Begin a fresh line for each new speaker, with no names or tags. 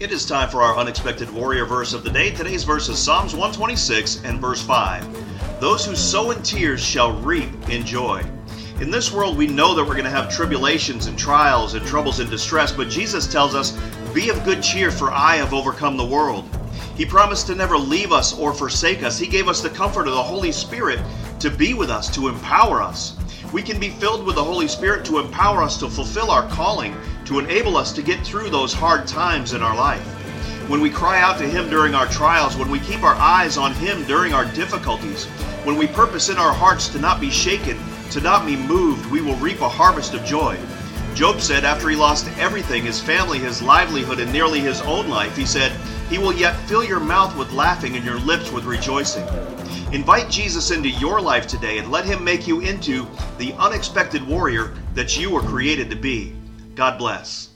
It is time for our unexpected warrior verse of the day. Today's verse is Psalms 126 and verse 5. Those who sow in tears shall reap in joy. In this world, we know that we're going to have tribulations and trials and troubles and distress, but Jesus tells us, Be of good cheer, for I have overcome the world. He promised to never leave us or forsake us. He gave us the comfort of the Holy Spirit to be with us, to empower us. We can be filled with the Holy Spirit to empower us to fulfill our calling, to enable us to get through those hard times in our life. When we cry out to Him during our trials, when we keep our eyes on Him during our difficulties, when we purpose in our hearts to not be shaken, to not be moved, we will reap a harvest of joy. Job said after he lost everything his family, his livelihood, and nearly his own life he said, He will yet fill your mouth with laughing and your lips with rejoicing. Invite Jesus into your life today and let him make you into the unexpected warrior that you were created to be. God bless.